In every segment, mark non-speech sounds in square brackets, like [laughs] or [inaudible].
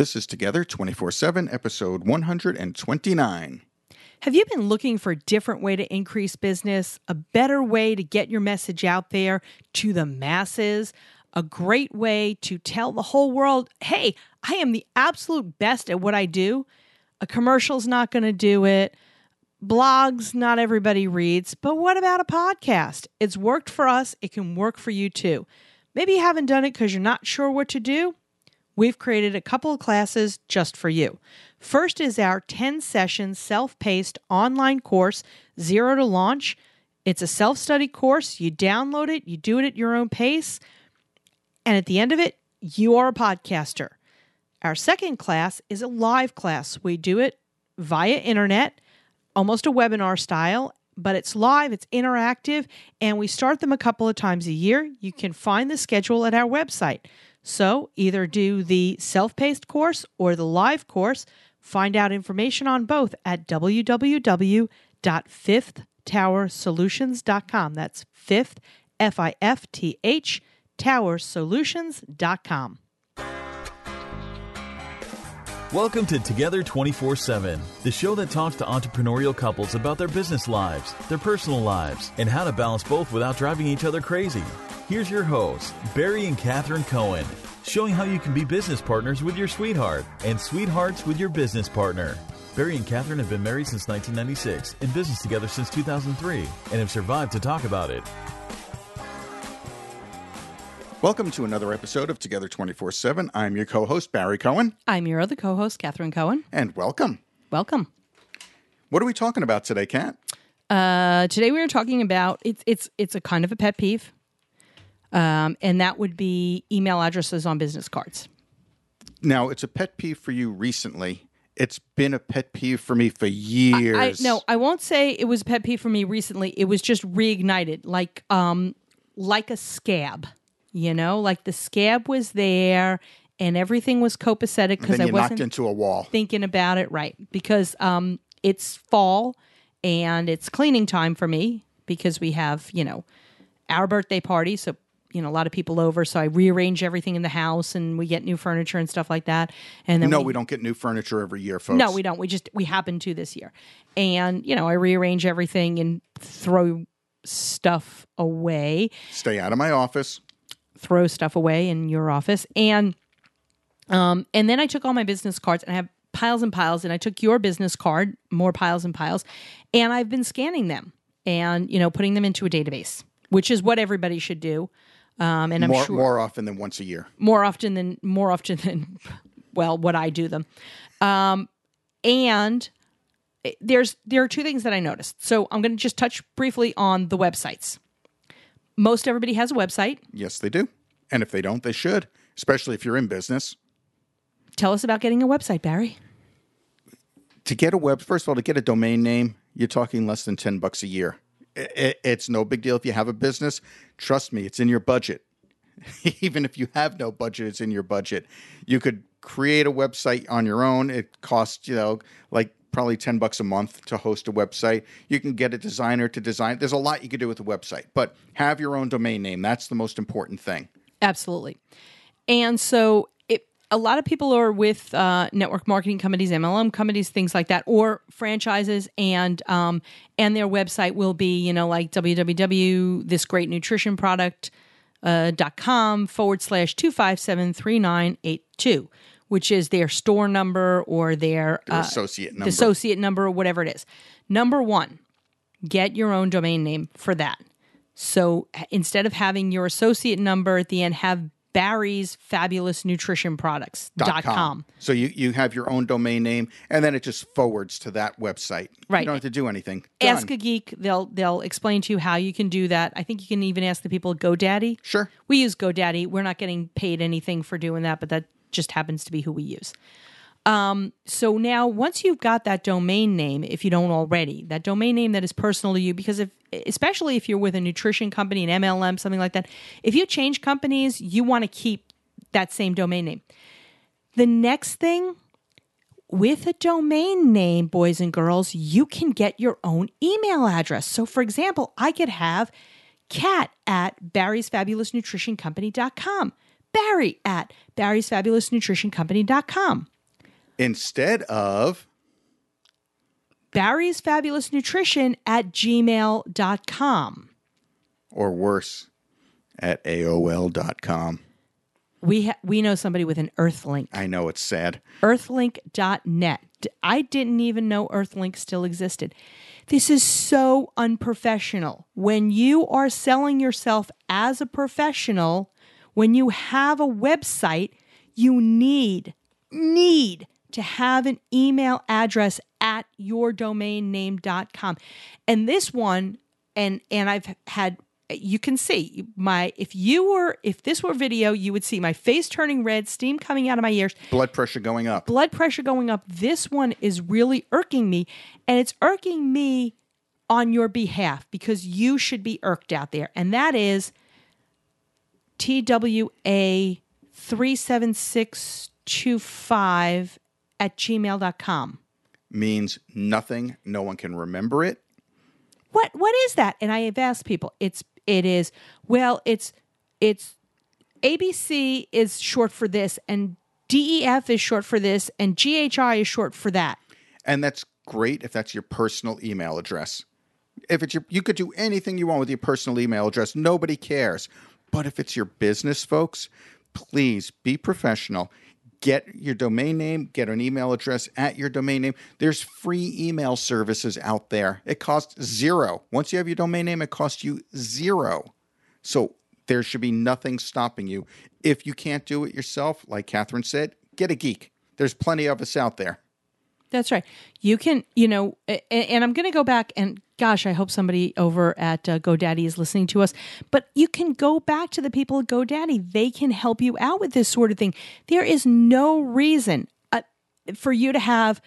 This is Together 24 7, episode 129. Have you been looking for a different way to increase business, a better way to get your message out there to the masses, a great way to tell the whole world, hey, I am the absolute best at what I do? A commercial's not going to do it. Blogs, not everybody reads. But what about a podcast? It's worked for us, it can work for you too. Maybe you haven't done it because you're not sure what to do. We've created a couple of classes just for you. First is our 10 session self paced online course, Zero to Launch. It's a self study course. You download it, you do it at your own pace, and at the end of it, you are a podcaster. Our second class is a live class. We do it via internet, almost a webinar style, but it's live, it's interactive, and we start them a couple of times a year. You can find the schedule at our website. So either do the self paced course or the live course. Find out information on both at www.fifthtowersolutions.com. That's fifth, F I F T H, towersolutions.com. Welcome to Together 24 7, the show that talks to entrepreneurial couples about their business lives, their personal lives, and how to balance both without driving each other crazy. Here's your hosts, Barry and Catherine Cohen, showing how you can be business partners with your sweetheart and sweethearts with your business partner. Barry and Catherine have been married since 1996, in business together since 2003, and have survived to talk about it. Welcome to another episode of Together 24 7. I'm your co host, Barry Cohen, I'm your other co host, Catherine Cohen. and welcome. Welcome. What are we talking about today, Kat? Uh, today we are talking about it's it's it's a kind of a pet peeve, um, and that would be email addresses on business cards. Now, it's a pet peeve for you recently. It's been a pet peeve for me for years. I no, I won't say it was a pet peeve for me recently. It was just reignited, like um, like a scab. You know, like the scab was there, and everything was copacetic because I wasn't into a wall. thinking about it right because um, it's fall and it's cleaning time for me because we have you know our birthday party so you know a lot of people over so i rearrange everything in the house and we get new furniture and stuff like that. And then No, we don't get new furniture every year, folks. no we don't. We just we happen to this year. And you know i rearrange everything and throw stuff away. Stay out of my office. throw stuff away in your office. And um and then i took all my business cards and i have piles and piles and i took your business card more piles and piles and i've been scanning them and you know putting them into a database which is what everybody should do um and i'm more, sure more often than once a year. more often than more often than [laughs] well what i do them um and there's there are two things that i noticed so i'm going to just touch briefly on the websites most everybody has a website Yes, they do. And if they don't, they should, especially if you're in business. tell us about getting a website barry to get a web first of all to get a domain name you're talking less than 10 bucks a year I- I- it's no big deal if you have a business. Trust me it's in your budget. [laughs] Even if you have no budget it's in your budget. You could create a website on your own. It costs you know like probably 10 bucks a month to host a website. You can get a designer to design. There's a lot you could do with a website but have your own domain name. That's the most important thing. Absolutely. And so it, a lot of people are with uh, network marketing companies, MLM companies, things like that, or franchises, and um, and their website will be, you know, like www.thisgreatnutritionproduct uh, dot com forward slash two five seven three nine eight two, which is their store number or their Their uh, associate number associate number or whatever it is. Number one, get your own domain name for that. So instead of having your associate number at the end, have Barry's fabulous nutrition products dot com. So you, you have your own domain name, and then it just forwards to that website. Right. You don't have to do anything. Done. Ask a geek. They'll they'll explain to you how you can do that. I think you can even ask the people at GoDaddy. Sure. We use GoDaddy. We're not getting paid anything for doing that, but that just happens to be who we use. Um, so now, once you've got that domain name, if you don't already, that domain name that is personal to you, because if, especially if you're with a nutrition company, an MLM, something like that, if you change companies, you want to keep that same domain name. The next thing with a domain name, boys and girls, you can get your own email address. So, for example, I could have cat at barry's fabulous nutrition company.com. Barry at Barry's Fabulous Nutrition Company.com. Instead of Barry's Fabulous Nutrition at gmail.com. or worse, at AOL.com. We, ha- we know somebody with an Earthlink. I know it's sad. Earthlink.net. I didn't even know Earthlink still existed. This is so unprofessional. When you are selling yourself as a professional, when you have a website, you need, need to have an email address at yourdomainname.com. And this one, and and I've had you can see my if you were if this were video, you would see my face turning red, steam coming out of my ears Blood pressure going up. blood pressure going up. This one is really irking me, and it's irking me on your behalf because you should be irked out there. And that is TWA 37625 at gmail.com. Means nothing. No one can remember it. What what is that? And I have asked people. It's it is well, it's it's ABC is short for this and DEF is short for this and GHI is short for that. And that's great if that's your personal email address. If it's your, you could do anything you want with your personal email address. Nobody cares. But if it's your business, folks, please be professional. Get your domain name, get an email address at your domain name. There's free email services out there. It costs zero. Once you have your domain name, it costs you zero. So there should be nothing stopping you. If you can't do it yourself, like Catherine said, get a geek. There's plenty of us out there. That's right. You can, you know, and I'm going to go back and gosh, I hope somebody over at uh, GoDaddy is listening to us. But you can go back to the people at GoDaddy. They can help you out with this sort of thing. There is no reason uh, for you to have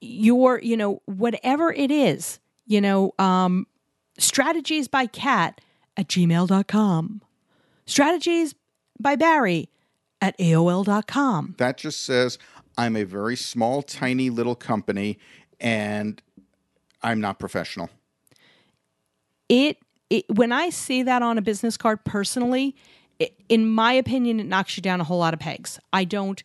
your, you know, whatever it is, you know, um, strategies by cat at gmail.com, strategies by Barry at AOL.com. That just says I'm a very small, tiny little company and I'm not professional. it, it when I see that on a business card personally, it, in my opinion, it knocks you down a whole lot of pegs. I don't,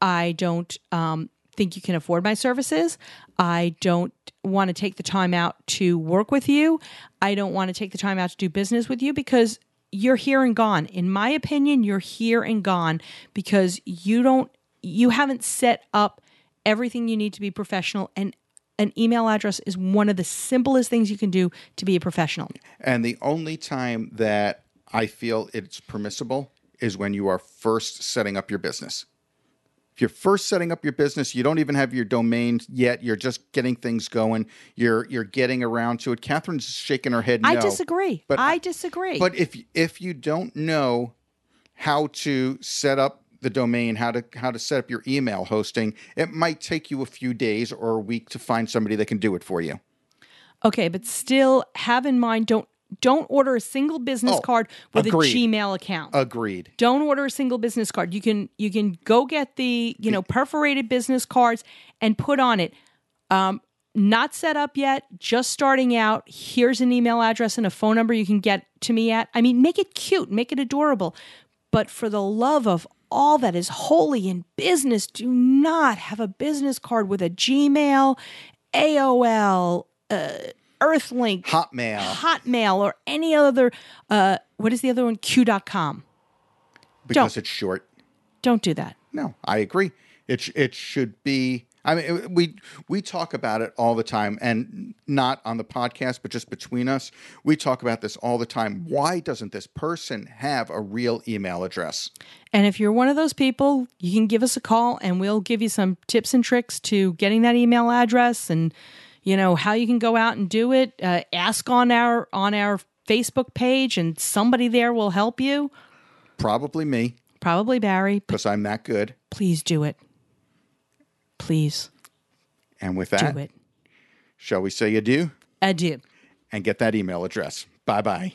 I don't um, think you can afford my services. I don't want to take the time out to work with you. I don't want to take the time out to do business with you because you're here and gone. In my opinion, you're here and gone because you don't, you haven't set up everything you need to be professional and an email address is one of the simplest things you can do to be a professional. And the only time that I feel it's permissible is when you are first setting up your business. If you're first setting up your business, you don't even have your domain yet. You're just getting things going. You're you're getting around to it. Catherine's shaking her head. No. I disagree. But I disagree. But if if you don't know how to set up the domain, how to how to set up your email hosting, it might take you a few days or a week to find somebody that can do it for you. okay, but still have in mind don't don't order a single business Oh, card with agreed. a Gmail account. Agreed. don't order a single business card. You can you can go get the you know perforated business cards and put on it. Um, not set up yet, just starting out. Here's an email address and a phone number you can get to me at. I mean, make it cute, make it adorable. But for the love of all that is holy in business, do not have a business card with a Gmail, AOL, uh, Earthlink, Hotmail. Hotmail, or any other. Uh, what is the other one? Q.com. because Don't. it's short. Don't do that. No, I agree. It sh- it should be. I mean, we we talk about it all the time, and not on the podcast, but just between us, we talk about this all the time. Why doesn't this person have a real email address? And if you're one of those people, you can give us a call and we'll give you some tips and tricks to getting that email address and you know how you can go out and do it. Uh, ask on our on our Facebook page and somebody there will help you. Probably me, Probably Barry. Because I'm that good. please do it. Please And with that, do it. shall we say adieu Adieu. and get that email address? Bye bye.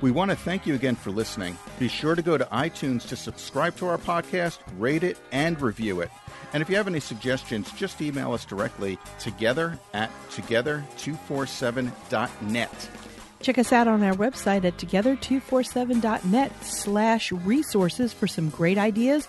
We want to thank you again for listening. Be sure to go to iTunes to subscribe to our podcast, rate it, and review it. And if you have any suggestions, just email us directly together at together247.net. Check us out on our website at together247.net slash resources for some great ideas,